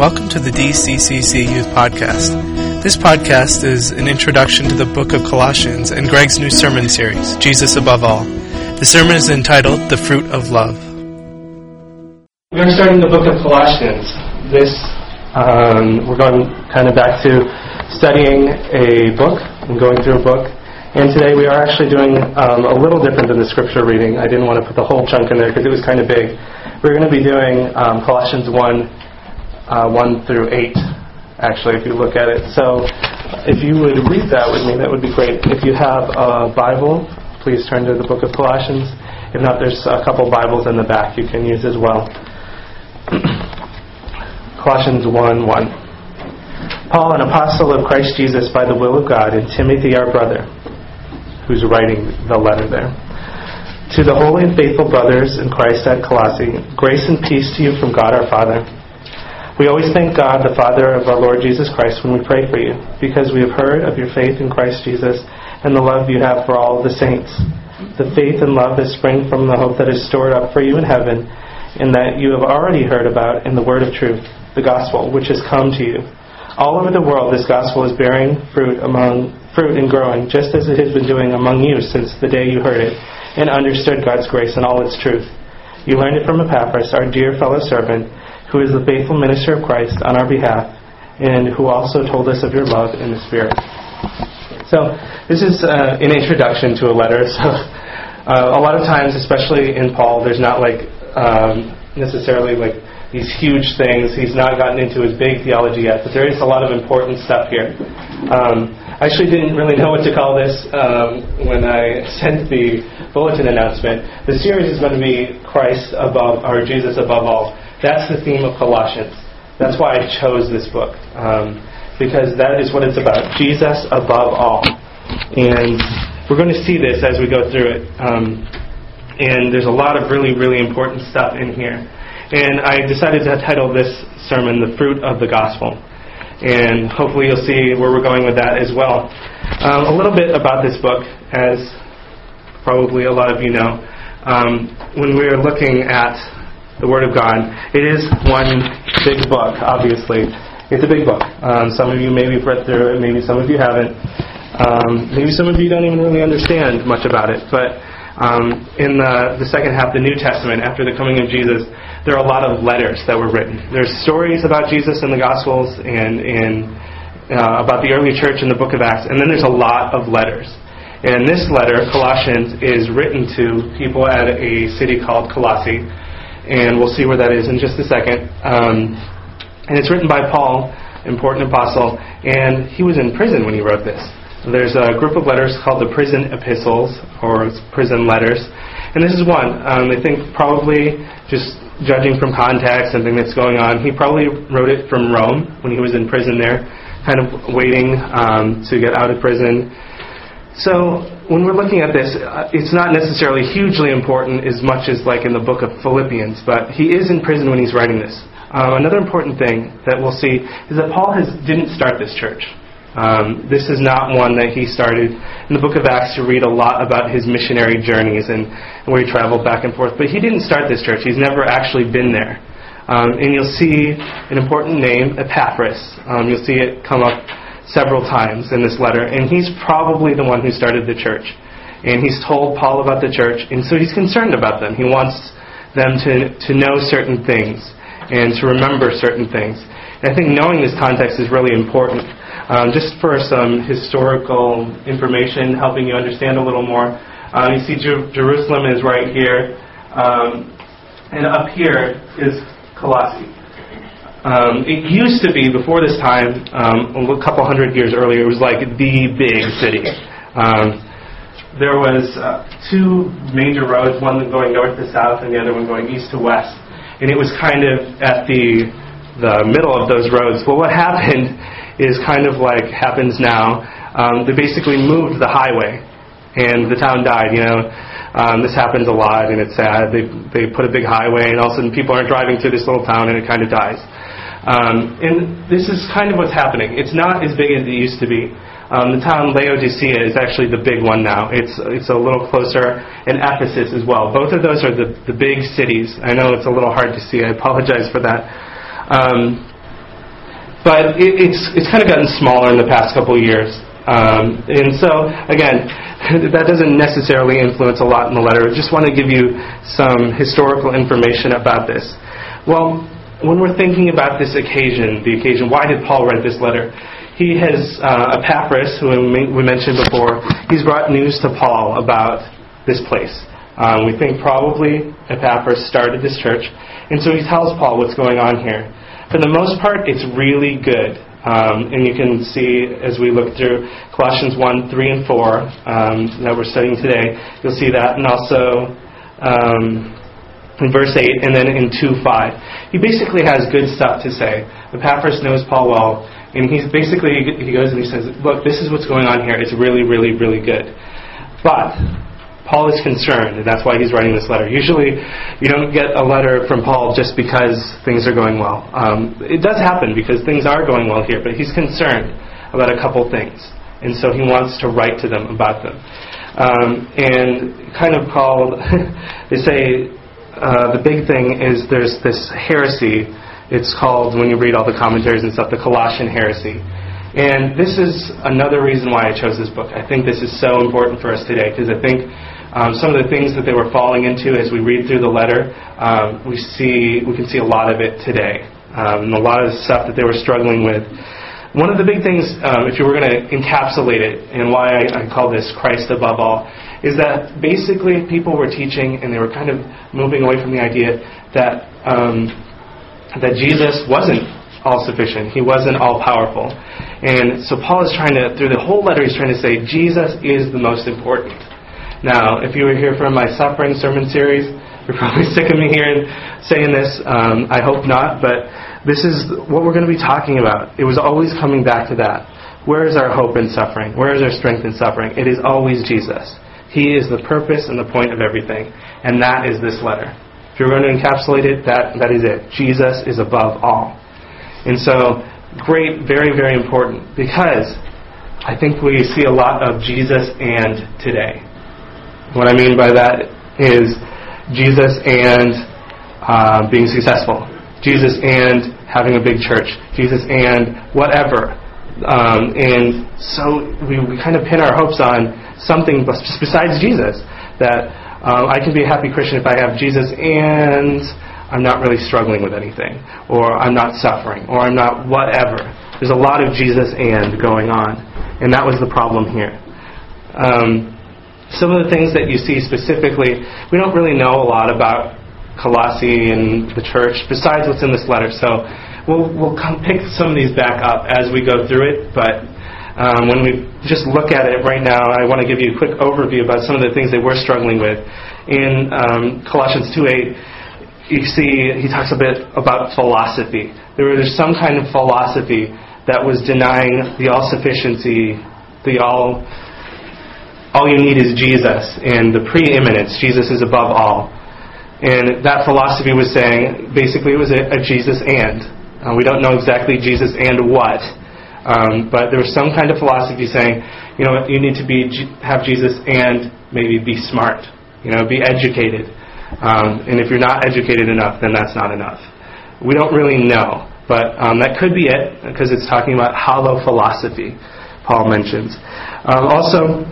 Welcome to the DCCC Youth Podcast. This podcast is an introduction to the book of Colossians and Greg's new sermon series, Jesus Above All. The sermon is entitled The Fruit of Love. We're starting the book of Colossians. This, um, we're going kind of back to studying a book and going through a book. And today we are actually doing um, a little different than the scripture reading. I didn't want to put the whole chunk in there because it was kind of big. We're going to be doing um, Colossians 1, uh, 1 through 8, actually, if you look at it. So if you would read that with me, that would be great. If you have a Bible, please turn to the book of Colossians. If not, there's a couple Bibles in the back you can use as well. Colossians 1 1. Paul, an apostle of Christ Jesus by the will of God, and Timothy, our brother who's writing the letter there. To the holy and faithful brothers in Christ at Colossae, grace and peace to you from God our Father. We always thank God, the Father of our Lord Jesus Christ, when we pray for you, because we have heard of your faith in Christ Jesus and the love you have for all the saints. The faith and love that spring from the hope that is stored up for you in heaven, and that you have already heard about in the word of truth, the gospel, which has come to you. All over the world, this gospel is bearing fruit among fruit and growing, just as it has been doing among you since the day you heard it and understood God's grace and all its truth. You learned it from Epaphras, our dear fellow servant, who is the faithful minister of Christ on our behalf, and who also told us of your love in the Spirit. So, this is uh, an introduction to a letter. So, uh, a lot of times, especially in Paul, there's not like um, necessarily like these huge things. He's not gotten into his big theology yet, but there is a lot of important stuff here. Um, I actually didn't really know what to call this um, when I sent the bulletin announcement. The series is going to be Christ above, or Jesus above all. That's the theme of Colossians. That's why I chose this book, um, because that is what it's about Jesus above all. And we're going to see this as we go through it. Um, and there's a lot of really, really important stuff in here. And I decided to title this sermon, The Fruit of the Gospel and hopefully you'll see where we're going with that as well. Um, a little bit about this book, as probably a lot of you know. Um, when we're looking at the Word of God, it is one big book, obviously. It's a big book. Um, some of you maybe have read through it, maybe some of you haven't. Um, maybe some of you don't even really understand much about it, but um, in the, the second half, the New Testament, after the coming of Jesus, there are a lot of letters that were written. There's stories about Jesus in the Gospels and, and uh, about the early church in the book of Acts, and then there's a lot of letters. And this letter, Colossians, is written to people at a city called Colossae, and we'll see where that is in just a second. Um, and it's written by Paul, important apostle, and he was in prison when he wrote this. There's a group of letters called the prison epistles or prison letters, and this is one. Um, I think probably just judging from context and things that's going on, he probably wrote it from Rome when he was in prison there, kind of waiting um, to get out of prison. So when we're looking at this, uh, it's not necessarily hugely important as much as like in the book of Philippians, but he is in prison when he's writing this. Uh, another important thing that we'll see is that Paul has, didn't start this church. Um, this is not one that he started in the book of Acts you read a lot about his missionary journeys and, and where he traveled back and forth. But he didn't start this church. He's never actually been there. Um, and you'll see an important name, Epaphras. Um, you'll see it come up several times in this letter. And he's probably the one who started the church. And he's told Paul about the church. And so he's concerned about them. He wants them to, to know certain things and to remember certain things. And I think knowing this context is really important. Um, just for some historical information, helping you understand a little more, um, you see Jer- Jerusalem is right here, um, and up here is Colossae. Um, it used to be, before this time, um, a couple hundred years earlier, it was like the big city. Um, there was uh, two major roads, one going north to south and the other one going east to west. And it was kind of at the the middle of those roads. Well, what happened is kind of like happens now. Um, they basically moved the highway, and the town died. You know, um, this happens a lot, and it's sad. They they put a big highway, and all of a sudden people aren't driving through this little town, and it kind of dies. Um, and this is kind of what's happening. It's not as big as it used to be. Um, the town Laodicea is actually the big one now. It's it's a little closer, and Ephesus as well. Both of those are the the big cities. I know it's a little hard to see. I apologize for that. Um, but it, it's it's kind of gotten smaller in the past couple of years. Um, and so, again, that doesn't necessarily influence a lot in the letter. I just want to give you some historical information about this. Well, when we're thinking about this occasion, the occasion, why did Paul write this letter? He has uh, Epaphras, who we mentioned before, he's brought news to Paul about this place. Um, we think probably Epaphras started this church, and so he tells Paul what's going on here. For the most part, it's really good. Um, and you can see as we look through Colossians 1, 3, and 4 um, that we're studying today, you'll see that, and also um, in verse 8, and then in 2, 5. He basically has good stuff to say. Epaphras knows Paul well, and he's basically he goes and he says, "Look, this is what's going on here. It's really, really, really good." But Paul is concerned, and that's why he's writing this letter. Usually, you don't get a letter from Paul just because things are going well. Um, it does happen because things are going well here, but he's concerned about a couple things, and so he wants to write to them about them. Um, and kind of called, they say, uh, the big thing is there's this heresy it's called, when you read all the commentaries and stuff, the Colossian heresy. And this is another reason why I chose this book. I think this is so important for us today because I think um, some of the things that they were falling into as we read through the letter, um, we see we can see a lot of it today, um, and a lot of the stuff that they were struggling with. One of the big things, um, if you were going to encapsulate it, and why I, I call this Christ above all, is that basically people were teaching and they were kind of moving away from the idea that um, that Jesus wasn't all sufficient. He wasn't all powerful. And so Paul is trying to, through the whole letter, he's trying to say Jesus is the most important. Now, if you were here for my suffering sermon series, you're probably sick of me hearing saying this. Um, I hope not, but this is what we're going to be talking about. It was always coming back to that. Where is our hope in suffering? Where is our strength in suffering? It is always Jesus. He is the purpose and the point of everything. And that is this letter If you're going to encapsulate it, that, that is it. Jesus is above all. And so, great, very, very important because I think we see a lot of Jesus and today. What I mean by that is Jesus and uh, being successful, Jesus and having a big church, Jesus and whatever. Um, and so we, we kind of pin our hopes on something besides Jesus that um, I can be a happy Christian if I have Jesus and I'm not really struggling with anything, or I'm not suffering, or I'm not whatever. There's a lot of Jesus and going on, and that was the problem here. Um, some of the things that you see specifically, we don't really know a lot about Colossae and the church besides what's in this letter. So we'll we'll come pick some of these back up as we go through it, but um, when we just look at it right now, I want to give you a quick overview about some of the things they were struggling with. In um, Colossians 2.8, you see he talks a bit about philosophy. There was some kind of philosophy that was denying the all-sufficiency, the all, all you need is Jesus, and the preeminence. Jesus is above all. And that philosophy was saying, basically, it was a, a Jesus and. Uh, we don't know exactly Jesus and what, um, but there was some kind of philosophy saying, you know, you need to be have Jesus and maybe be smart, you know, be educated. Um, and if you're not educated enough, then that's not enough. We don't really know, but um, that could be it because it's talking about hollow philosophy. Paul mentions. Um, also,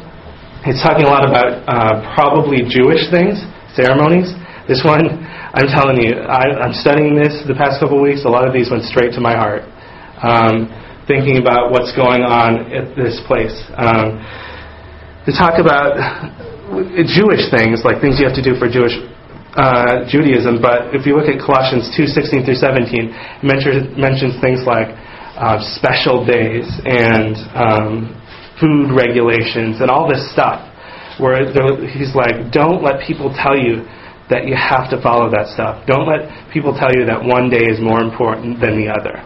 it's talking a lot about uh, probably Jewish things, ceremonies. This one, I'm telling you, I, am studying this the past couple weeks. A lot of these went straight to my heart. Um, thinking about what's going on at this place. Um, to talk about Jewish things, like things you have to do for Jewish uh, Judaism, but if you look at Colossians 2 16 through 17, it mentions, mentions things like uh, special days and um, food regulations and all this stuff, where he's like, don't let people tell you that you have to follow that stuff. Don't let people tell you that one day is more important than the other.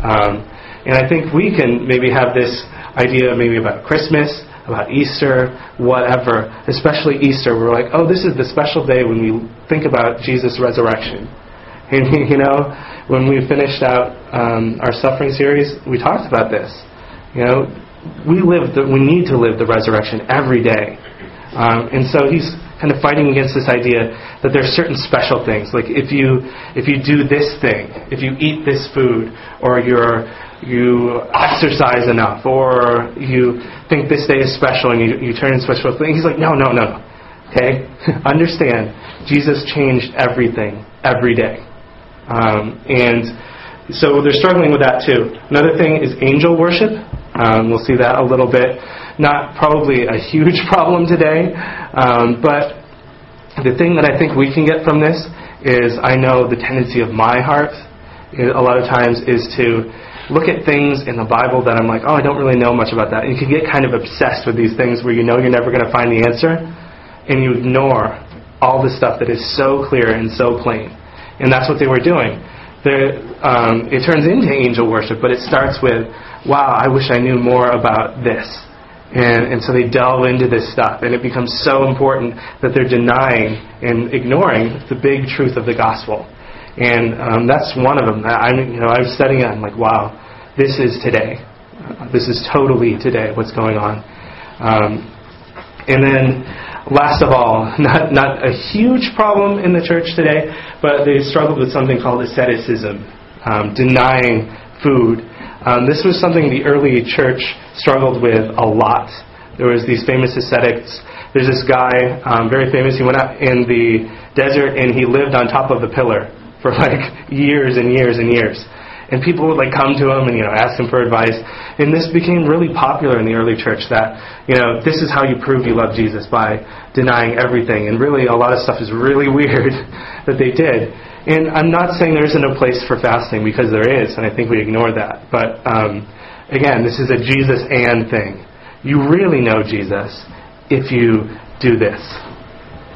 Um, and I think we can maybe have this idea maybe about Christmas, about Easter, whatever, especially Easter. We're like, oh, this is the special day when we think about Jesus' resurrection. And, you know, when we finished out um, our suffering series, we talked about this. You know, we live, the, we need to live the resurrection every day. Um, and so he's kind of fighting against this idea that there's certain special things. Like if you if you do this thing, if you eat this food, or you're you exercise enough, or you think this day is special and you, you turn in special things. He's like, no, no, no. Okay? Understand, Jesus changed everything every day. Um, and so they're struggling with that too. Another thing is angel worship. Um, we'll see that a little bit. Not probably a huge problem today, um, but the thing that I think we can get from this is I know the tendency of my heart a lot of times is to look at things in the Bible that I'm like, oh, I don't really know much about that. And you can get kind of obsessed with these things where you know you're never going to find the answer, and you ignore all the stuff that is so clear and so plain. And that's what they were doing. Um, it turns into angel worship, but it starts with, wow, I wish I knew more about this. And, and so they delve into this stuff, and it becomes so important that they're denying and ignoring the big truth of the gospel. And um, that's one of them. I, am you know, I was studying it. I'm like, wow, this is today. Uh, this is totally today. What's going on? Um, and then, last of all, not not a huge problem in the church today, but they struggled with something called asceticism, um, denying food um, this was something the early church struggled with a lot. There was these famous ascetics. There's this guy, um, very famous. He went out in the desert and he lived on top of a pillar for like years and years and years. And people would like come to him and you know ask him for advice. And this became really popular in the early church that you know this is how you prove you love Jesus by denying everything. And really, a lot of stuff is really weird that they did. And I'm not saying there isn't a place for fasting because there is, and I think we ignore that. But um, again, this is a Jesus and thing. You really know Jesus if you do this,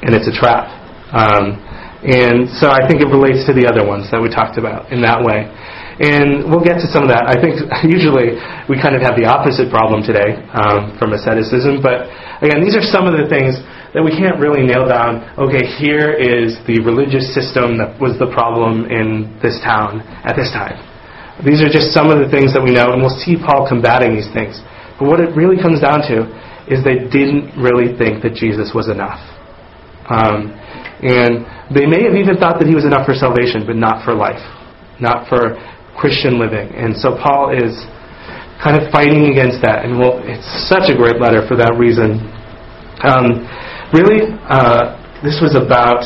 and it's a trap. Um, and so I think it relates to the other ones that we talked about in that way. And we'll get to some of that. I think usually we kind of have the opposite problem today um, from asceticism. But again, these are some of the things that we can't really nail down, okay, here is the religious system that was the problem in this town at this time. These are just some of the things that we know, and we'll see Paul combating these things. But what it really comes down to is they didn't really think that Jesus was enough. Um, and they may have even thought that he was enough for salvation, but not for life, not for Christian living. And so Paul is kind of fighting against that. And well, it's such a great letter for that reason. Um, really, uh, this was about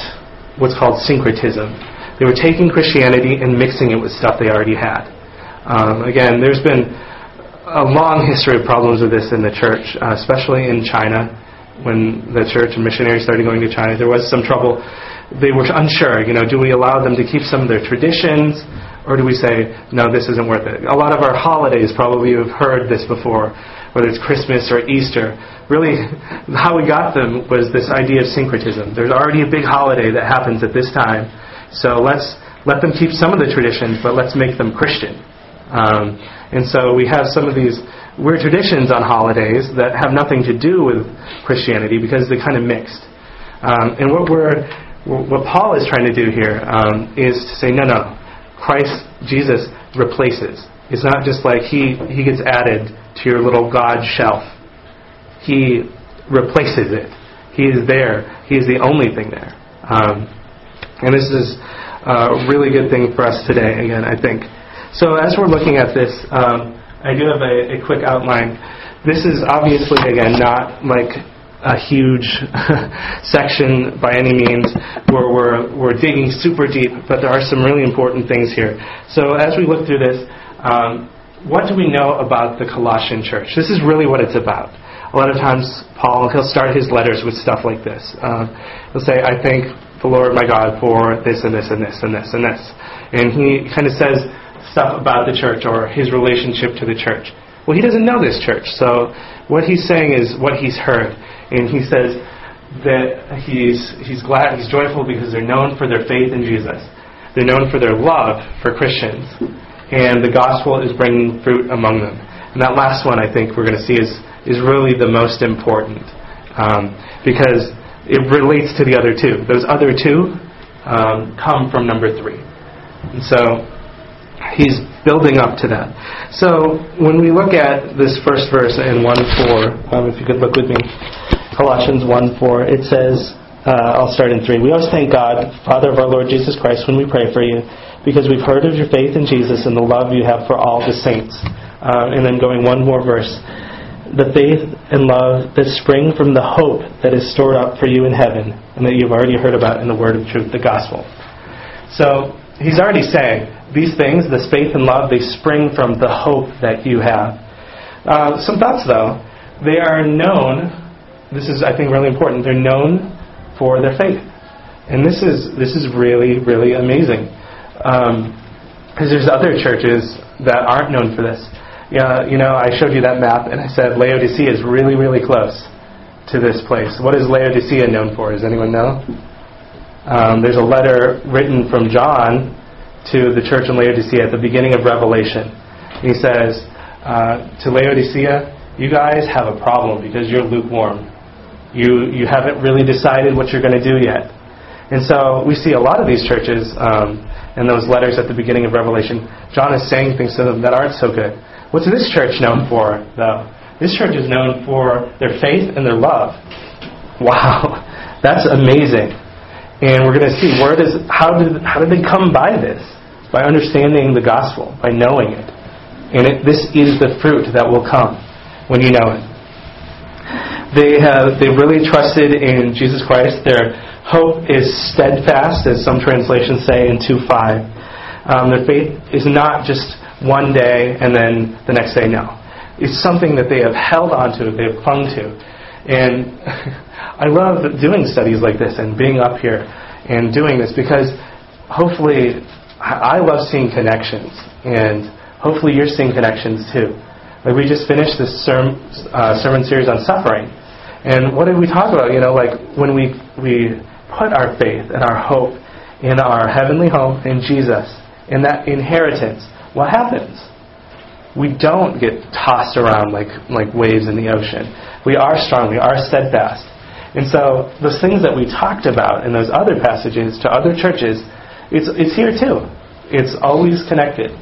what's called syncretism. They were taking Christianity and mixing it with stuff they already had. Um, again, there's been a long history of problems with this in the church, uh, especially in China. When the church and missionaries started going to China, there was some trouble. They were unsure, you know, do we allow them to keep some of their traditions? Or do we say, no, this isn't worth it? A lot of our holidays, probably you've heard this before, whether it's Christmas or Easter. Really, how we got them was this idea of syncretism. There's already a big holiday that happens at this time, so let's let them keep some of the traditions, but let's make them Christian. Um, and so we have some of these weird traditions on holidays that have nothing to do with Christianity because they're kind of mixed. Um, and what we're what Paul is trying to do here um, is to say, no, no, Christ, Jesus, replaces. It's not just like he, he gets added to your little God shelf. He replaces it. He is there. He is the only thing there. Um, and this is a really good thing for us today, again, I think. So as we're looking at this, um, I do have a, a quick outline. This is obviously, again, not like a huge section by any means where we're, we're digging super deep, but there are some really important things here. So as we look through this, um, what do we know about the Colossian church? This is really what it's about. A lot of times, Paul, he'll start his letters with stuff like this. Uh, he'll say, I thank the Lord my God for this and this and this and this and this. And he kind of says stuff about the church or his relationship to the church. Well, he doesn't know this church, so what he's saying is what he's heard and he says that he's, he's glad, he's joyful because they're known for their faith in Jesus. They're known for their love for Christians. And the gospel is bringing fruit among them. And that last one, I think, we're going to see is, is really the most important um, because it relates to the other two. Those other two um, come from number three. And so he's building up to that. So when we look at this first verse in 1 4, um, if you could look with me. Colossians 1 4, it says, Uh, I'll start in 3. We always thank God, Father of our Lord Jesus Christ, when we pray for you, because we've heard of your faith in Jesus and the love you have for all the saints. Uh, and then going one more verse. The faith and love that spring from the hope that is stored up for you in heaven and that you've already heard about in the word of truth, the gospel. So he's already saying these things, this faith and love, they spring from the hope that you have. Uh, some thoughts, though. They are known, this is, I think, really important, they're known for their faith. And this is, this is really, really amazing. Because um, there's other churches that aren't known for this yeah, you know, I showed you that map and I said Laodicea is really, really close to this place. What is Laodicea known for? Does anyone know? Um, there's a letter written from John to the church in Laodicea at the beginning of Revelation. He says uh, to Laodicea, You guys have a problem because you're lukewarm. You, you haven't really decided what you're going to do yet. And so we see a lot of these churches um, in those letters at the beginning of Revelation. John is saying things to them that aren't so good. What's this church known for, though? This church is known for their faith and their love. Wow, that's amazing. And we're going to see where does how did how did they come by this? By understanding the gospel, by knowing it. And it, this is the fruit that will come when you know it. They have they really trusted in Jesus Christ. Their hope is steadfast, as some translations say in two five. Um, their faith is not just one day and then the next day no. It's something that they have held onto, they have clung to. And I love doing studies like this and being up here and doing this because hopefully I love seeing connections and hopefully you're seeing connections too. Like we just finished this sermon, uh, sermon series on suffering. And what did we talk about? You know, like when we, we put our faith and our hope in our heavenly home in Jesus, in that inheritance, what happens? We don't get tossed around like, like waves in the ocean. We are strong, we are steadfast. And so, those things that we talked about in those other passages to other churches, it's, it's here too. It's always connected.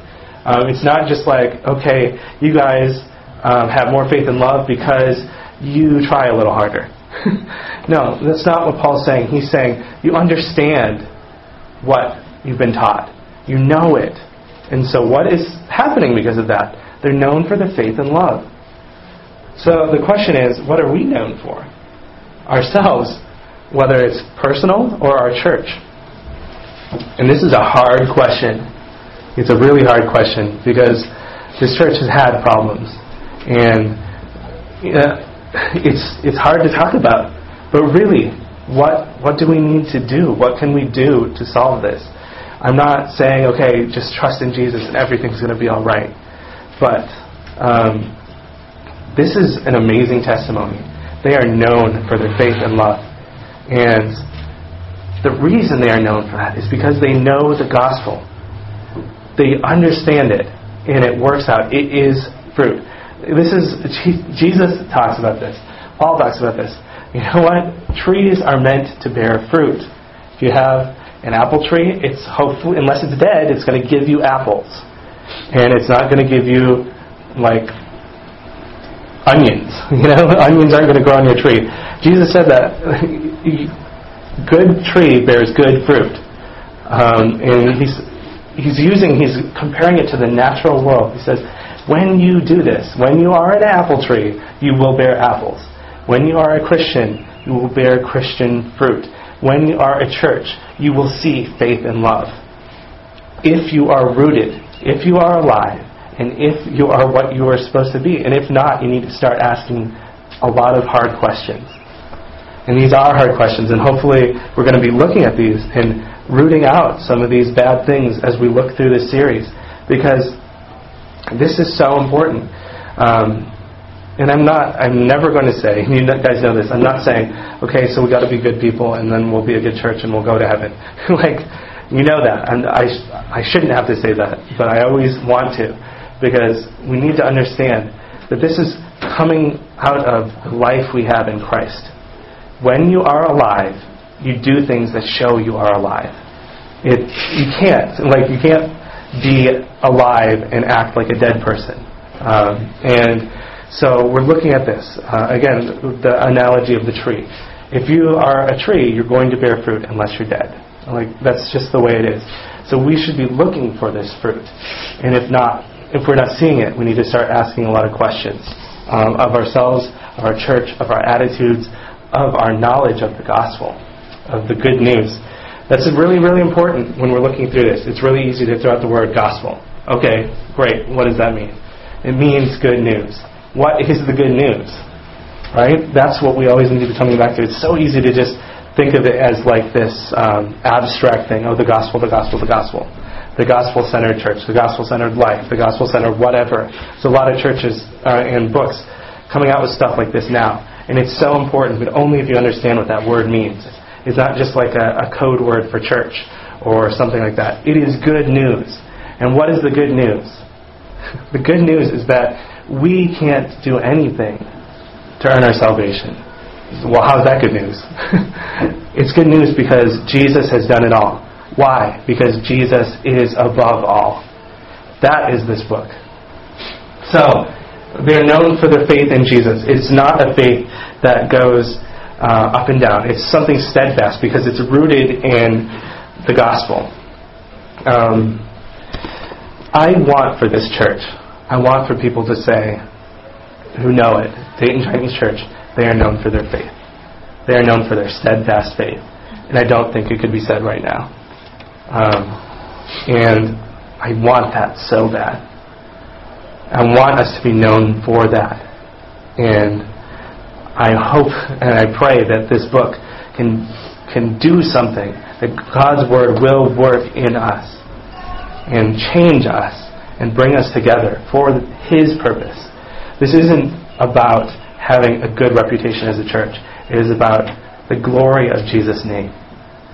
Um, it's not just like, okay, you guys um, have more faith and love because you try a little harder. no, that's not what Paul's saying. He's saying you understand what you've been taught, you know it, and so, what is happening because of that? They're known for their faith and love. So, the question is what are we known for? Ourselves, whether it's personal or our church. And this is a hard question. It's a really hard question because this church has had problems. And you know, it's, it's hard to talk about. But really, what, what do we need to do? What can we do to solve this? I'm not saying, okay, just trust in Jesus and everything's going to be all right. But um, this is an amazing testimony. They are known for their faith and love. And the reason they are known for that is because they know the gospel. They understand it, and it works out. It is fruit. This is Jesus talks about this. Paul talks about this. You know what? Trees are meant to bear fruit. If you have an apple tree, it's hopefully, unless it's dead, it's going to give you apples. And it's not going to give you, like, onions. You know, onions aren't going to grow on your tree. Jesus said that good tree bears good fruit. Um, and he's, he's using, he's comparing it to the natural world. He says, when you do this, when you are an apple tree, you will bear apples. When you are a Christian, you will bear Christian fruit when you are a church, you will see faith and love. If you are rooted, if you are alive, and if you are what you are supposed to be. And if not, you need to start asking a lot of hard questions. And these are hard questions, and hopefully we're going to be looking at these and rooting out some of these bad things as we look through this series, because this is so important. Um, and I'm not, I'm never going to say, you guys know this, I'm not saying, okay, so we got to be good people and then we'll be a good church and we'll go to heaven. like, you know that. And I, I shouldn't have to say that, but I always want to because we need to understand that this is coming out of the life we have in Christ. When you are alive, you do things that show you are alive. It, you can't, like, you can't be alive and act like a dead person. Um, and so we're looking at this. Uh, again, the analogy of the tree. If you are a tree, you're going to bear fruit unless you're dead. Like that's just the way it is. So we should be looking for this fruit, and if not, if we're not seeing it, we need to start asking a lot of questions um, of ourselves, of our church, of our attitudes, of our knowledge of the gospel, of the good news. That's really, really important when we're looking through this. It's really easy to throw out the word gospel. Okay, great. What does that mean? It means good news. What is the good news? Right? That's what we always need to be coming back to. It's so easy to just think of it as like this um, abstract thing. Oh, the gospel, the gospel, the gospel. The gospel centered church, the gospel centered life, the gospel centered whatever. There's a lot of churches uh, and books coming out with stuff like this now. And it's so important, but only if you understand what that word means. It's not just like a, a code word for church or something like that. It is good news. And what is the good news? The good news is that we can't do anything to earn our salvation. Well, how's that good news? it's good news because Jesus has done it all. Why? Because Jesus is above all. That is this book. So, they're known for their faith in Jesus. It's not a faith that goes uh, up and down. It's something steadfast because it's rooted in the gospel. Um, I want for this church, I want for people to say, who know it, Dayton Chinese Church, they are known for their faith. They are known for their steadfast faith. And I don't think it could be said right now. Um, and I want that so bad. I want us to be known for that. And I hope and I pray that this book can, can do something, that God's Word will work in us and change us and bring us together for His purpose. This isn't about having a good reputation as a church. It is about the glory of Jesus' name.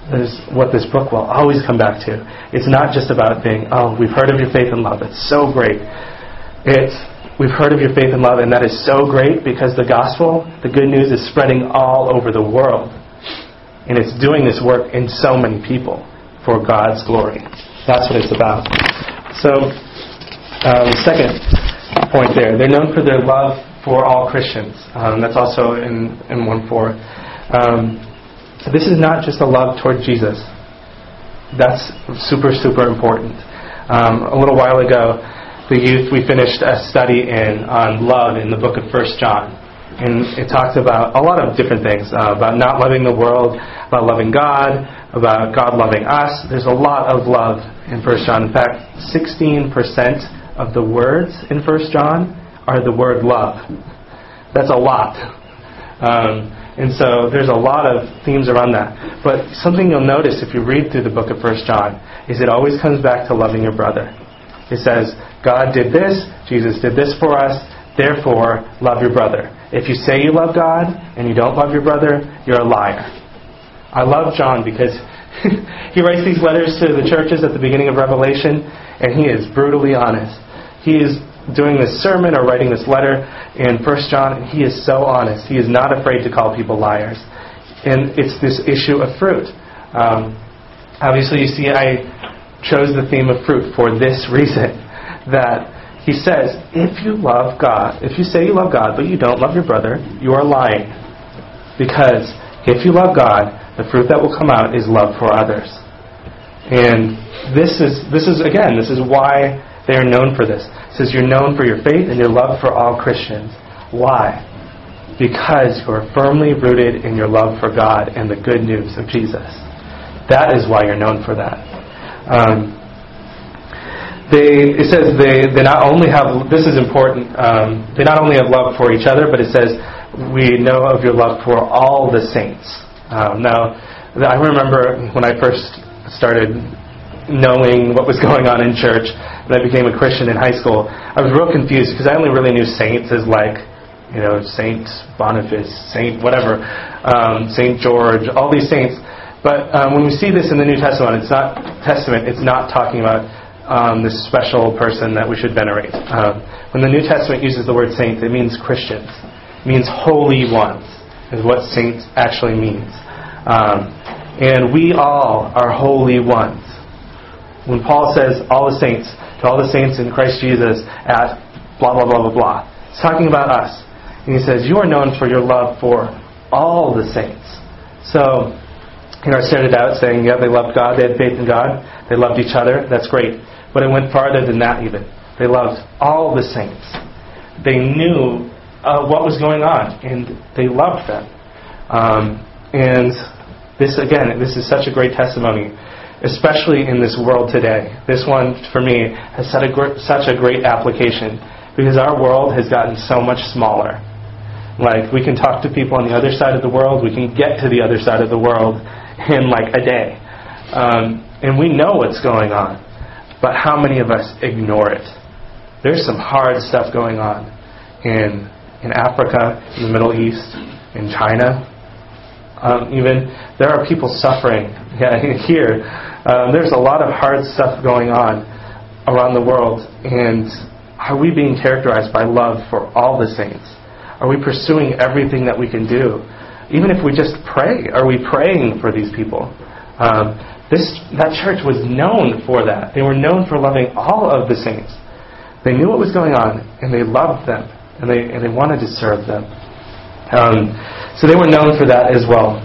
That is what this book will always come back to. It's not just about being, oh, we've heard of your faith and love. It's so great. It's, we've heard of your faith and love, and that is so great because the gospel, the good news, is spreading all over the world. And it's doing this work in so many people for God's glory. That's what it's about. So, um, second point there, they're known for their love for all Christians. Um, that's also in, in 1 4. Um, this is not just a love toward Jesus. That's super, super important. Um, a little while ago, the youth, we finished a study in on love in the book of 1 John. And it talks about a lot of different things uh, about not loving the world, about loving God, about God loving us. There's a lot of love in 1 John. In fact, 16% of the words in 1 John are the word love. That's a lot. Um, and so there's a lot of themes around that. But something you'll notice if you read through the book of 1 John is it always comes back to loving your brother. It says, God did this, Jesus did this for us, therefore love your brother. If you say you love God and you don't love your brother, you're a liar. I love John because he writes these letters to the churches at the beginning of Revelation, and he is brutally honest. He is doing this sermon or writing this letter in First John, and he is so honest. He is not afraid to call people liars. And it's this issue of fruit. Um, obviously, you see, I chose the theme of fruit for this reason that he says, if you love God, if you say you love God, but you don't love your brother, you are lying. Because if you love God, the fruit that will come out is love for others. And this is, this is again, this is why they are known for this. It says you're known for your faith and your love for all Christians. Why? Because you are firmly rooted in your love for God and the good news of Jesus. That is why you're known for that. Um, they, it says they, they not only have, this is important, um, they not only have love for each other, but it says, we know of your love for all the saints. Um, now, I remember when I first started knowing what was going on in church, and I became a Christian in high school, I was real confused because I only really knew saints as like, you know, Saint Boniface, Saint whatever, um, Saint George, all these saints. But um, when we see this in the New Testament, it's not Testament. It's not talking about um, this special person that we should venerate. Um, when the New Testament uses the word saints, it means Christians. It means holy ones is what saints actually means. Um, and we all are holy ones. When Paul says all the saints, to all the saints in Christ Jesus at blah, blah, blah, blah, blah. It's talking about us. And he says, You are known for your love for all the saints. So, you know, I started out saying, yeah, they loved God, they had faith in God, they loved each other. That's great. But it went farther than that even. They loved all the saints. They knew uh, what was going on, and they loved them. Um, and this, again, this is such a great testimony, especially in this world today. This one, for me, has such a, gr- such a great application because our world has gotten so much smaller. Like, we can talk to people on the other side of the world, we can get to the other side of the world in like a day. Um, and we know what's going on. But how many of us ignore it? There's some hard stuff going on in, in Africa, in the Middle East, in China. Um, even there are people suffering yeah, here. Um, there's a lot of hard stuff going on around the world. And are we being characterized by love for all the saints? Are we pursuing everything that we can do? Even if we just pray, are we praying for these people? Um, this, that church was known for that. They were known for loving all of the saints. They knew what was going on, and they loved them, and they, and they wanted to serve them. Um, so they were known for that as well.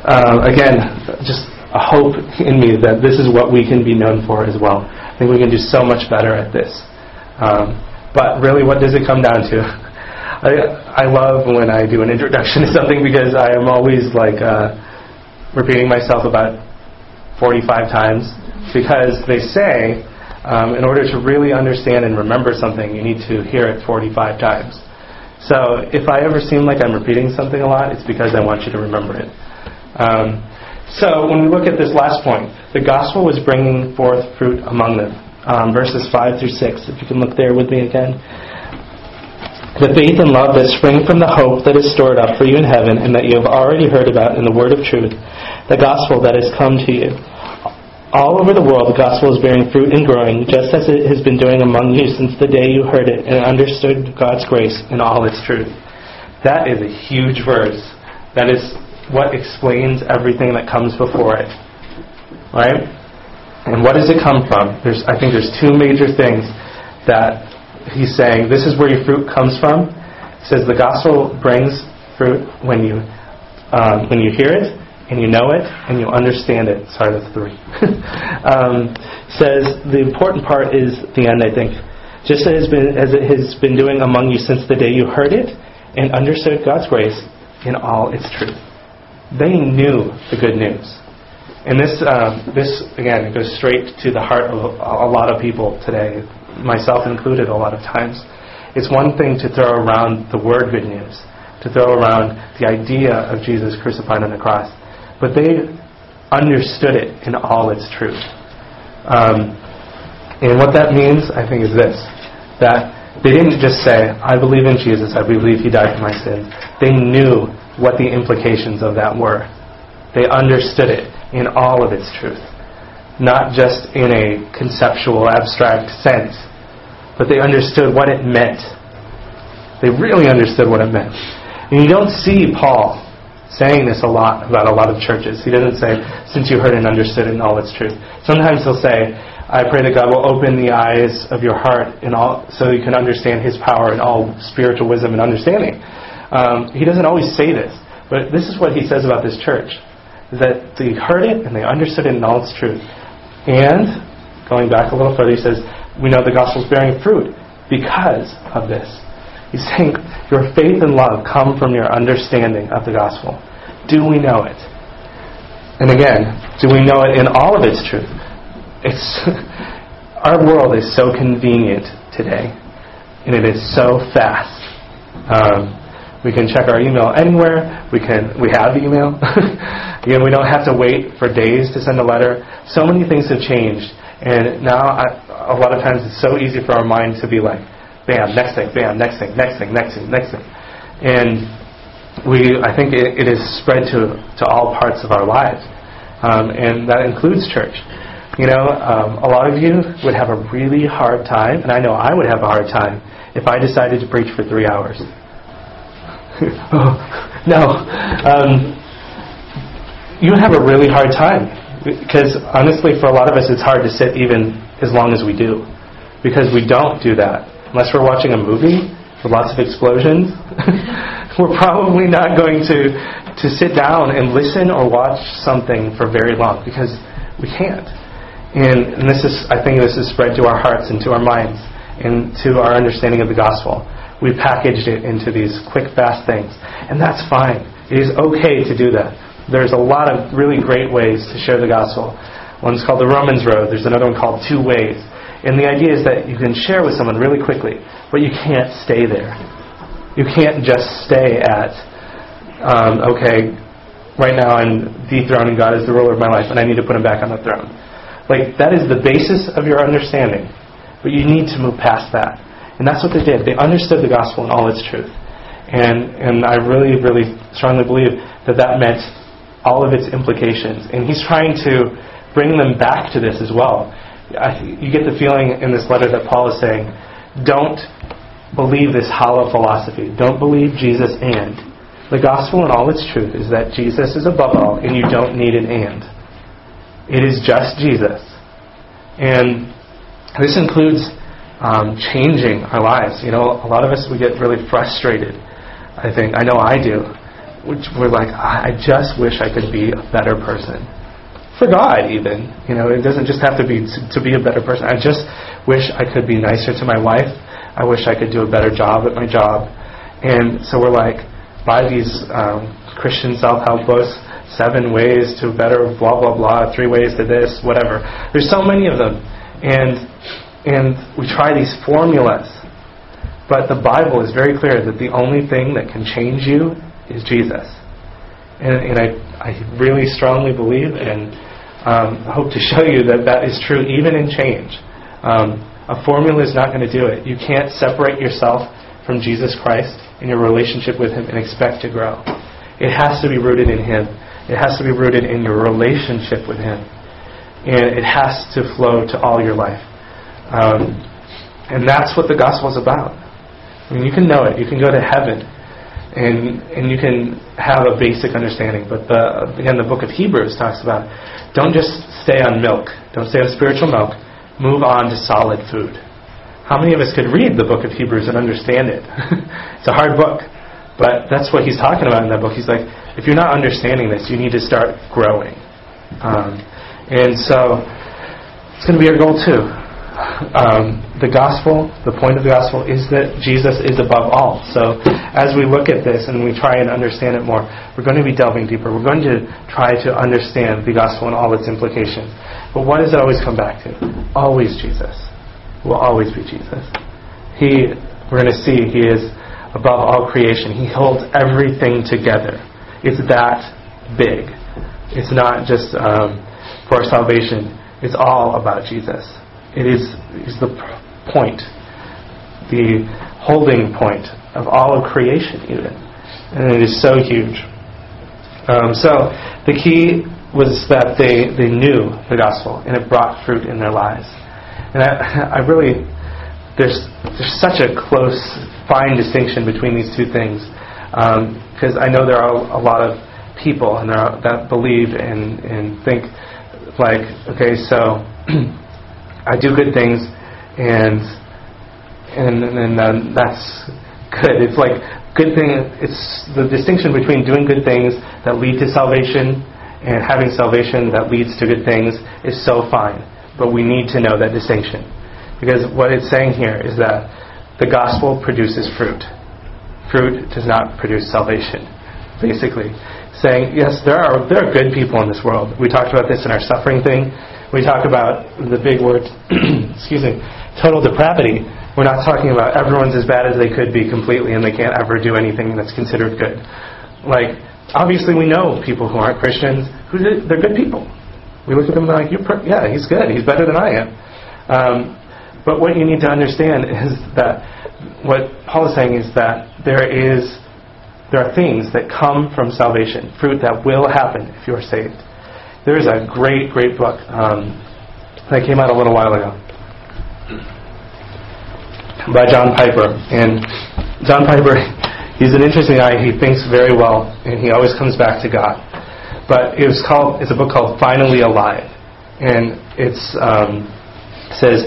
Uh, again, just a hope in me that this is what we can be known for as well. I think we can do so much better at this. Um, but really, what does it come down to? I, I love when I do an introduction to something because I am always like. Uh, repeating myself about 45 times because they say um, in order to really understand and remember something, you need to hear it 45 times. So if I ever seem like I'm repeating something a lot, it's because I want you to remember it. Um, so when we look at this last point, the gospel was bringing forth fruit among them. Um, verses 5 through 6, if you can look there with me again the faith and love that spring from the hope that is stored up for you in heaven and that you have already heard about in the word of truth, the gospel that has come to you. All over the world, the gospel is bearing fruit and growing, just as it has been doing among you since the day you heard it and understood God's grace in all its truth. That is a huge verse. That is what explains everything that comes before it. Right? And what does it come from? There's, I think there's two major things that he's saying this is where your fruit comes from. He says the gospel brings fruit when you um, when you hear it and you know it and you understand it. Sorry, that's three. um, says the important part is the end. I think just as, been, as it has been doing among you since the day you heard it and understood God's grace in all its truth. They knew the good news. And this, uh, this again, goes straight to the heart of a lot of people today myself included a lot of times. It's one thing to throw around the word good news, to throw around the idea of Jesus crucified on the cross, but they understood it in all its truth. Um, and what that means, I think, is this that they didn't just say, I believe in Jesus, I believe he died for my sins. They knew what the implications of that were. They understood it in all of its truth, not just in a conceptual, abstract sense, but they understood what it meant. They really understood what it meant. And you don't see Paul saying this a lot about a lot of churches. He doesn't say, since you heard and understood it in all its truth. Sometimes he'll say, I pray that God will open the eyes of your heart in all, so you can understand His power and all spiritual wisdom and understanding. Um, he doesn't always say this, but this is what he says about this church: that they heard it and they understood it in all its truth. And going back a little further, he says, we know the gospel is bearing fruit because of this. He's saying your faith and love come from your understanding of the gospel. Do we know it? And again, do we know it in all of its truth? It's our world is so convenient today, and it is so fast. Um, we can check our email anywhere. We can we have email. Again, we don't have to wait for days to send a letter. So many things have changed, and now, I, a lot of times, it's so easy for our mind to be like, bam, next thing, bam, next thing, next thing, next thing, next thing. And we, I think it, it is spread to, to all parts of our lives. Um, and that includes church. You know, um, a lot of you would have a really hard time, and I know I would have a hard time, if I decided to preach for three hours. no. Um, you have a really hard time because honestly, for a lot of us, it's hard to sit even as long as we do. Because we don't do that. Unless we're watching a movie with lots of explosions, we're probably not going to, to sit down and listen or watch something for very long because we can't. And, and this is, I think this is spread to our hearts and to our minds and to our understanding of the gospel. We packaged it into these quick, fast things. And that's fine. It is okay to do that. There's a lot of really great ways to share the gospel. One's called the Romans Road. There's another one called Two Ways. And the idea is that you can share with someone really quickly, but you can't stay there. You can't just stay at, um, okay, right now I'm dethroning God as the ruler of my life, and I need to put him back on the throne. Like, that is the basis of your understanding, but you need to move past that. And that's what they did. They understood the gospel in all its truth. And, and I really, really strongly believe that that meant all of its implications. And he's trying to bring them back to this as well. I, you get the feeling in this letter that Paul is saying, don't believe this hollow philosophy. Don't believe Jesus and. The gospel in all its truth is that Jesus is above all, and you don't need an and. It is just Jesus. And this includes um, changing our lives. You know, a lot of us, we get really frustrated. I think, I know I do. Which we're like, I just wish I could be a better person for God even. You know, it doesn't just have to be to, to, be a better person. I just wish I could be nicer to my wife. I wish I could do a better job at my job. And so we're like, buy these um, Christian self-help books, seven ways to better blah blah blah, three ways to this, whatever. There's so many of them, and and we try these formulas. But the Bible is very clear that the only thing that can change you is Jesus. And, and I, I really strongly believe and um, hope to show you that that is true even in change. Um, a formula is not going to do it. You can't separate yourself from Jesus Christ in your relationship with Him and expect to grow. It has to be rooted in Him. It has to be rooted in your relationship with Him. And it has to flow to all your life. Um, and that's what the gospel is about. I mean, you can know it. You can go to heaven and and you can have a basic understanding. But the, again, the book of Hebrews talks about don't just stay on milk, don't stay on spiritual milk. Move on to solid food. How many of us could read the book of Hebrews and understand it? it's a hard book, but that's what he's talking about in that book. He's like, if you're not understanding this, you need to start growing. Um, and so it's going to be our goal too um, the gospel, the point of the gospel, is that Jesus is above all. So as we look at this and we try and understand it more, we're going to be delving deeper. We're going to try to understand the gospel and all its implications. But what does it always come back to? Always Jesus. Will always be Jesus. He, we're going to see, He is above all creation. He holds everything together. It's that big. It's not just um, for salvation. It's all about Jesus. It is, is the point, the holding point of all of creation, even. And it is so huge. Um, so the key was that they, they knew the gospel and it brought fruit in their lives. And I, I really, there's, there's such a close, fine distinction between these two things. Because um, I know there are a lot of people and are, that believe and, and think, like, okay, so I do good things, and and and uh, that's good. It's like good thing. It's the distinction between doing good things that lead to salvation and having salvation that leads to good things is so fine. But we need to know that distinction because what it's saying here is that the gospel produces fruit. Fruit does not produce salvation. Basically, saying yes, there are there are good people in this world. We talked about this in our suffering thing we talk about the big word, excuse me, total depravity, we're not talking about everyone's as bad as they could be completely and they can't ever do anything that's considered good. Like, obviously we know people who aren't Christians, who they're good people. We look at them and like, You're yeah, he's good. He's better than I am. Um, but what you need to understand is that what Paul is saying is that there is there are things that come from salvation, fruit that will happen if you are saved. There's a great, great book um, that came out a little while ago by John Piper. And John Piper, he's an interesting guy. He thinks very well, and he always comes back to God. But it was called. It's a book called Finally Alive, and it's um, says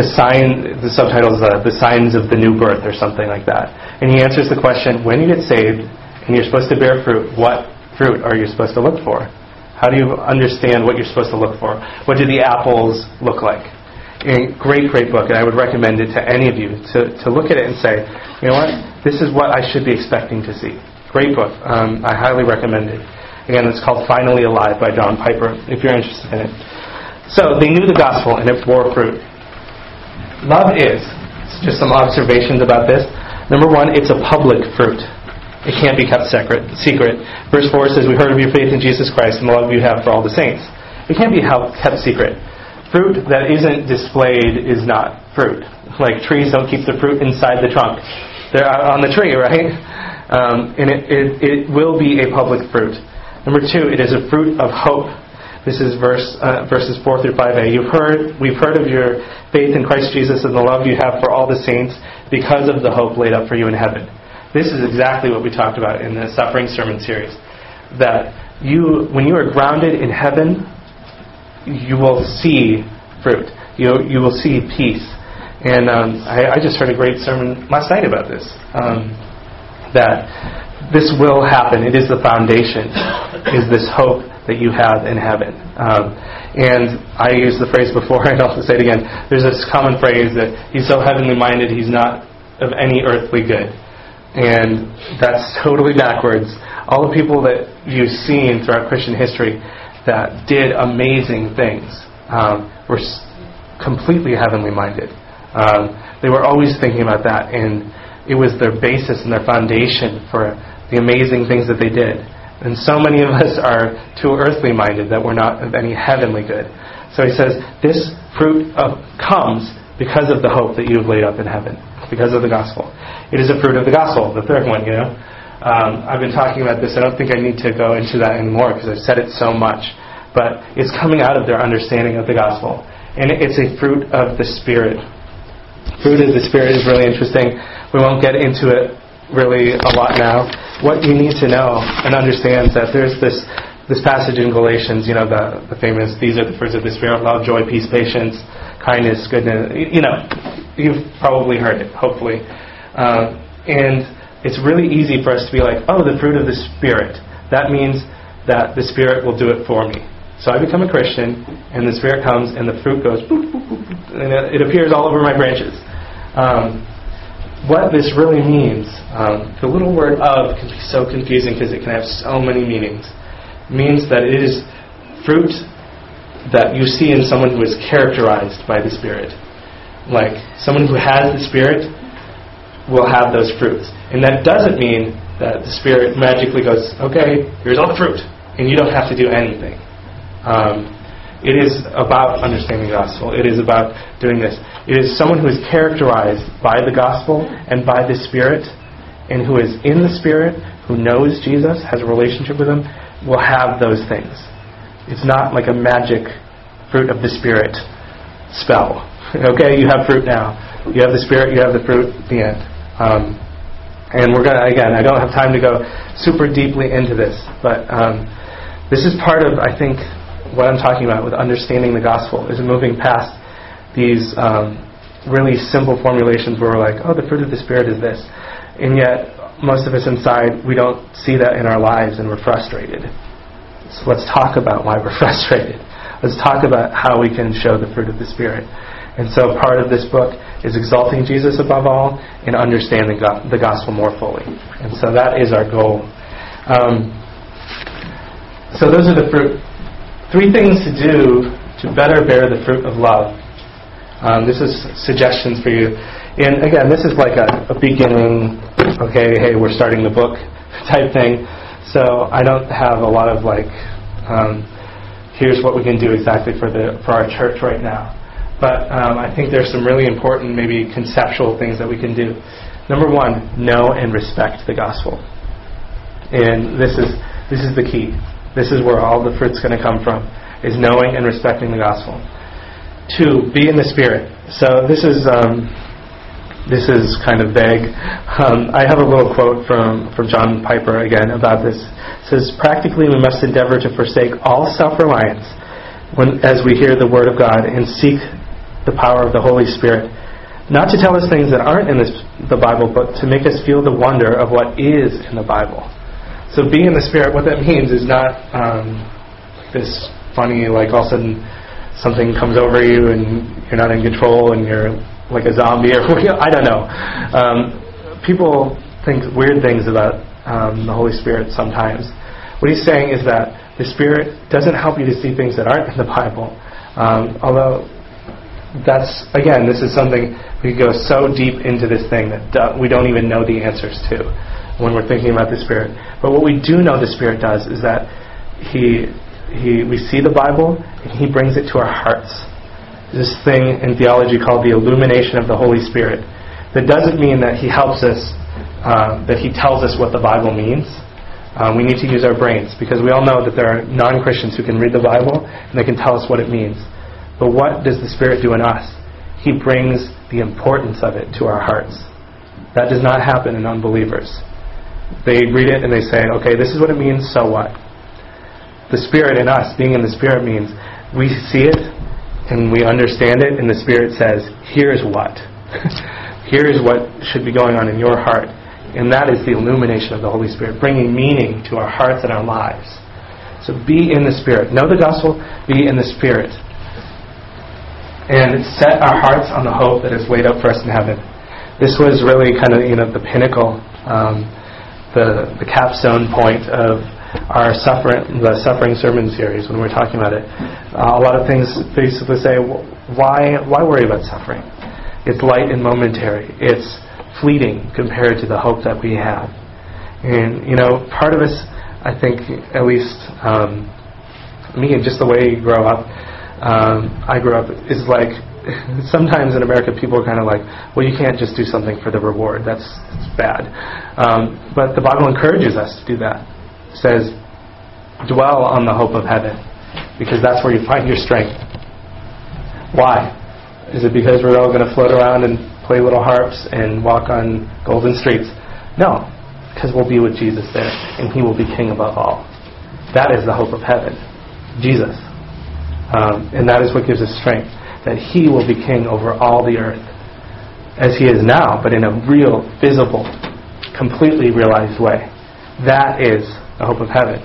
the sign. The subtitle is uh, "The Signs of the New Birth" or something like that. And he answers the question: When you get saved and you're supposed to bear fruit, what fruit are you supposed to look for? How do you understand what you're supposed to look for? What do the apples look like? A great, great book, and I would recommend it to any of you to, to look at it and say, you know what, this is what I should be expecting to see. Great book. Um, I highly recommend it. Again, it's called Finally Alive by John Piper, if you're interested in it. So, they knew the gospel, and it bore fruit. Love is, just some observations about this. Number one, it's a public fruit. It can't be kept secret. secret. Verse 4 says, We heard of your faith in Jesus Christ and the love you have for all the saints. It can't be kept secret. Fruit that isn't displayed is not fruit. Like trees don't keep the fruit inside the trunk. They're on the tree, right? Um, and it, it, it will be a public fruit. Number two, it is a fruit of hope. This is verse, uh, verses 4 through 5a. You've heard, we've heard of your faith in Christ Jesus and the love you have for all the saints because of the hope laid up for you in heaven. This is exactly what we talked about in the suffering sermon series. That you, when you are grounded in heaven, you will see fruit. You, you will see peace. And um, I, I, just heard a great sermon last night about this. Um, that this will happen. It is the foundation, is this hope that you have in heaven. Um, and I used the phrase before, and I'll say it again. There's this common phrase that he's so heavenly minded, he's not of any earthly good. And that's totally backwards. All the people that you've seen throughout Christian history that did amazing things um, were completely heavenly minded. Um, they were always thinking about that, and it was their basis and their foundation for the amazing things that they did. And so many of us are too earthly minded that we're not of any heavenly good. So he says, this fruit of, comes because of the hope that you have laid up in heaven, because of the gospel. It is a fruit of the gospel, the third one, you know. Um, I've been talking about this. I don't think I need to go into that anymore because I've said it so much. But it's coming out of their understanding of the gospel. And it's a fruit of the Spirit. Fruit of the Spirit is really interesting. We won't get into it really a lot now. What you need to know and understand is that there's this this passage in Galatians, you know, the, the famous, these are the fruits of the Spirit, love, joy, peace, patience, kindness, goodness. You know, you've probably heard it, hopefully. Uh, and it's really easy for us to be like, oh, the fruit of the Spirit. That means that the Spirit will do it for me. So I become a Christian, and the Spirit comes, and the fruit goes, boop, boop, boop, and it appears all over my branches. Um, what this really means, um, the little word of can be so confusing because it can have so many meanings. Means that it is fruit that you see in someone who is characterized by the Spirit. Like someone who has the Spirit will have those fruits. And that doesn't mean that the Spirit magically goes, okay, here's all the fruit, and you don't have to do anything. Um, it is about understanding the gospel. It is about doing this. It is someone who is characterized by the gospel and by the Spirit, and who is in the Spirit, who knows Jesus, has a relationship with Him, will have those things. It's not like a magic fruit of the Spirit spell. okay, you have fruit now. You have the Spirit, you have the fruit, the end. Um, and we're going to, again, I don't have time to go super deeply into this, but um, this is part of, I think, what I'm talking about with understanding the gospel is moving past these um, really simple formulations where we're like, oh, the fruit of the Spirit is this. And yet, most of us inside, we don't see that in our lives and we're frustrated. So let's talk about why we're frustrated. Let's talk about how we can show the fruit of the Spirit. And so part of this book is exalting Jesus above all and understanding the gospel more fully. And so that is our goal. Um, so those are the fruit Three things to do to better bear the fruit of love. Um, this is suggestions for you. And again, this is like a, a beginning, okay, hey, we're starting the book type thing. So I don't have a lot of like, um, here's what we can do exactly for the for our church right now. But um, I think there's some really important, maybe conceptual things that we can do. Number one, know and respect the gospel. And this is this is the key. This is where all the fruit's going to come from, is knowing and respecting the gospel. Two, be in the Spirit. So this is um, this is kind of vague. Um, I have a little quote from, from John Piper again about this. It says, Practically, we must endeavor to forsake all self reliance as we hear the Word of God and seek the power of the Holy Spirit. Not to tell us things that aren't in this, the Bible, but to make us feel the wonder of what is in the Bible. So being in the Spirit, what that means is not um, this funny, like all of a sudden something comes over you and you're not in control and you're like a zombie or I don't know. Um, people think weird things about um, the Holy Spirit sometimes. What he's saying is that the Spirit doesn't help you to see things that aren't in the Bible. Um, although that's again, this is something we go so deep into this thing that we don't even know the answers to when we're thinking about the Spirit. But what we do know the Spirit does is that he he we see the Bible and he brings it to our hearts. This thing in theology called the illumination of the Holy Spirit. That doesn't mean that he helps us, uh, that he tells us what the Bible means. Um, we need to use our brains because we all know that there are non Christians who can read the Bible and they can tell us what it means. But what does the Spirit do in us? He brings the importance of it to our hearts. That does not happen in unbelievers. They read it and they say, okay, this is what it means, so what? The Spirit in us, being in the Spirit, means we see it and we understand it, and the Spirit says, here's what. here's what should be going on in your heart. And that is the illumination of the Holy Spirit, bringing meaning to our hearts and our lives. So be in the Spirit. Know the gospel, be in the Spirit. And set our hearts on the hope that is laid up for us in heaven. This was really kind of, you know, the pinnacle, um, the, the capstone point of our suffering, the suffering sermon series when we're talking about it. Uh, a lot of things basically say, why, why worry about suffering? It's light and momentary. It's fleeting compared to the hope that we have. And, you know, part of us, I think, at least um, me and just the way you grow up, um, I grew up, is like sometimes in America people are kind of like, well, you can't just do something for the reward. That's, that's bad. Um, but the Bible encourages us to do that. Says, dwell on the hope of heaven, because that's where you find your strength. Why? Is it because we're all going to float around and play little harps and walk on golden streets. No, because we'll be with Jesus there, and He will be King above all. That is the hope of heaven, Jesus. Um, and that is what gives us strength, that He will be King over all the earth, as He is now, but in a real, visible, completely realized way. That is the hope of heaven.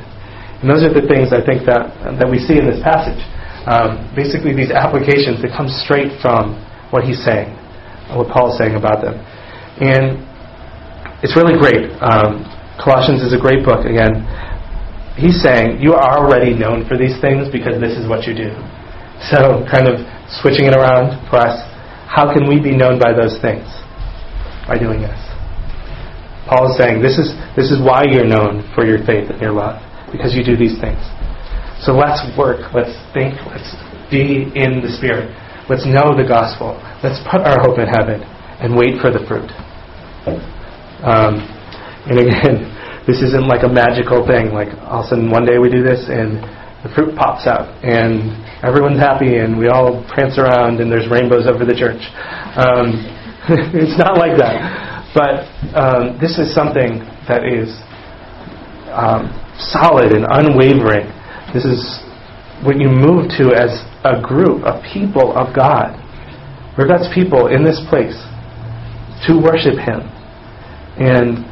And those are the things I think that, that we see in this passage. Um, basically, these applications that come straight from what he's saying what Paul is saying about them. And it's really great. Um, Colossians is a great book. Again, he's saying you are already known for these things because this is what you do. So, kind of switching it around for us, how can we be known by those things? By doing this. Paul is saying this is this is why you're known for your faith and your love because you do these things. So let's work. Let's think. Let's be in the Spirit. Let's know the gospel. Let's put our hope in heaven and wait for the fruit. Um, and again, this isn't like a magical thing. Like all of a sudden one day we do this and the fruit pops out and everyone's happy and we all prance around and there's rainbows over the church. Um, it's not like that. But um, this is something that is um, solid and unwavering. This is what you move to as a group, a people of God. We're God's people in this place to worship Him. And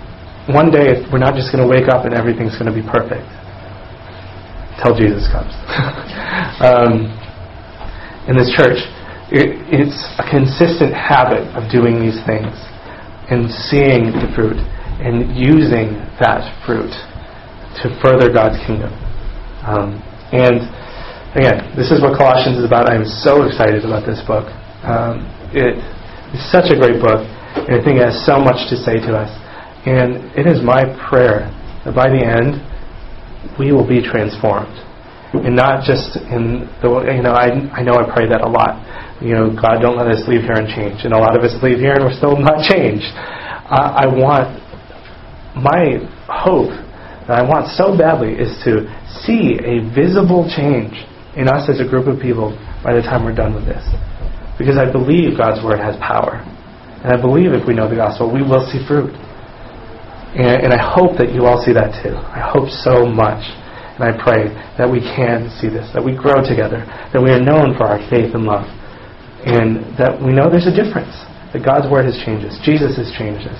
one day, we're not just going to wake up and everything's going to be perfect till Jesus comes. um, in this church, it, it's a consistent habit of doing these things and seeing the fruit and using that fruit to further God's kingdom. Um, and again, this is what Colossians is about. I am so excited about this book. Um, it is such a great book, and I think it has so much to say to us. And it is my prayer that by the end, we will be transformed. And not just in the, you know, I, I know I pray that a lot. You know, God, don't let us leave here and change. And a lot of us leave here and we're still not changed. I, I want, my hope that I want so badly is to see a visible change in us as a group of people by the time we're done with this. Because I believe God's Word has power. And I believe if we know the gospel, we will see fruit. And, and I hope that you all see that too. I hope so much. And I pray that we can see this, that we grow together, that we are known for our faith and love, and that we know there's a difference, that God's Word has changed us, Jesus has changed us,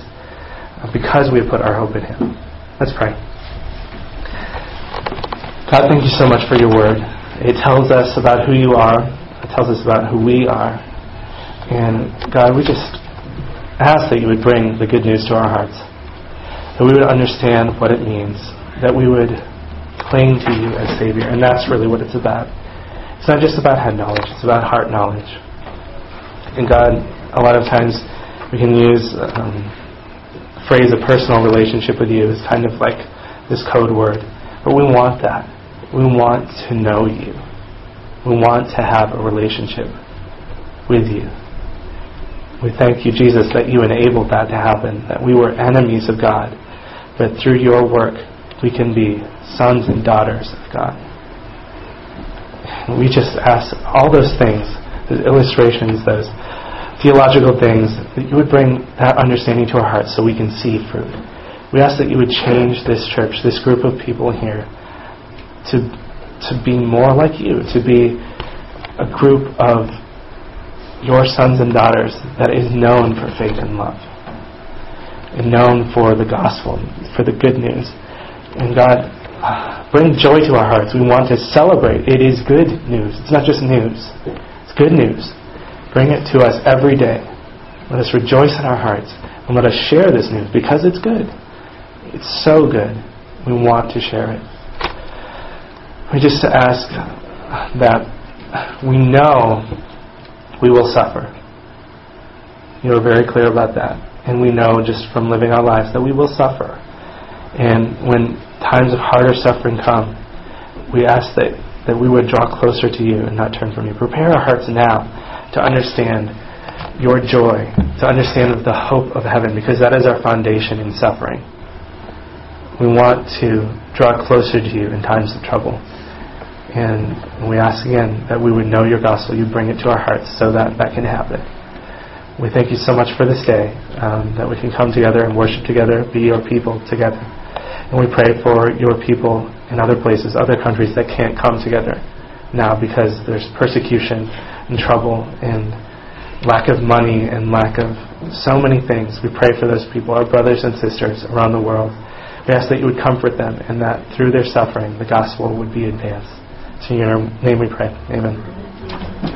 uh, because we have put our hope in Him. Let's pray. God, thank you so much for your word. It tells us about who you are, it tells us about who we are. And God, we just ask that you would bring the good news to our hearts, that we would understand what it means, that we would cling to you as Savior. And that's really what it's about. It's not just about head knowledge, it's about heart knowledge. And God, a lot of times we can use um, the phrase a personal relationship with you as kind of like this code word. But we want that. We want to know you. We want to have a relationship with you. We thank you, Jesus, that you enabled that to happen, that we were enemies of God, but through your work we can be sons and daughters of God. we just ask all those things, those illustrations, those theological things, that you would bring that understanding to our hearts so we can see fruit. We ask that you would change this church, this group of people here, to, to be more like you, to be a group of your sons and daughters that is known for faith and love, and known for the gospel, for the good news. And God, bring joy to our hearts. We want to celebrate. It is good news. It's not just news, it's good news. Bring it to us every day. Let us rejoice in our hearts and let us share this news because it's good. It's so good. We want to share it. We just ask that we know we will suffer. You are very clear about that. And we know just from living our lives that we will suffer. And when times of harder suffering come, we ask that, that we would draw closer to you and not turn from you. Prepare our hearts now to understand your joy, to understand the hope of heaven, because that is our foundation in suffering. We want to draw closer to you in times of trouble. And we ask again that we would know your gospel, you bring it to our hearts so that that can happen. We thank you so much for this day, um, that we can come together and worship together, be your people together. And we pray for your people in other places, other countries that can't come together now because there's persecution and trouble and lack of money and lack of so many things. We pray for those people, our brothers and sisters around the world. We ask that you would comfort them and that through their suffering the gospel would be advanced. So In your name we pray. Amen.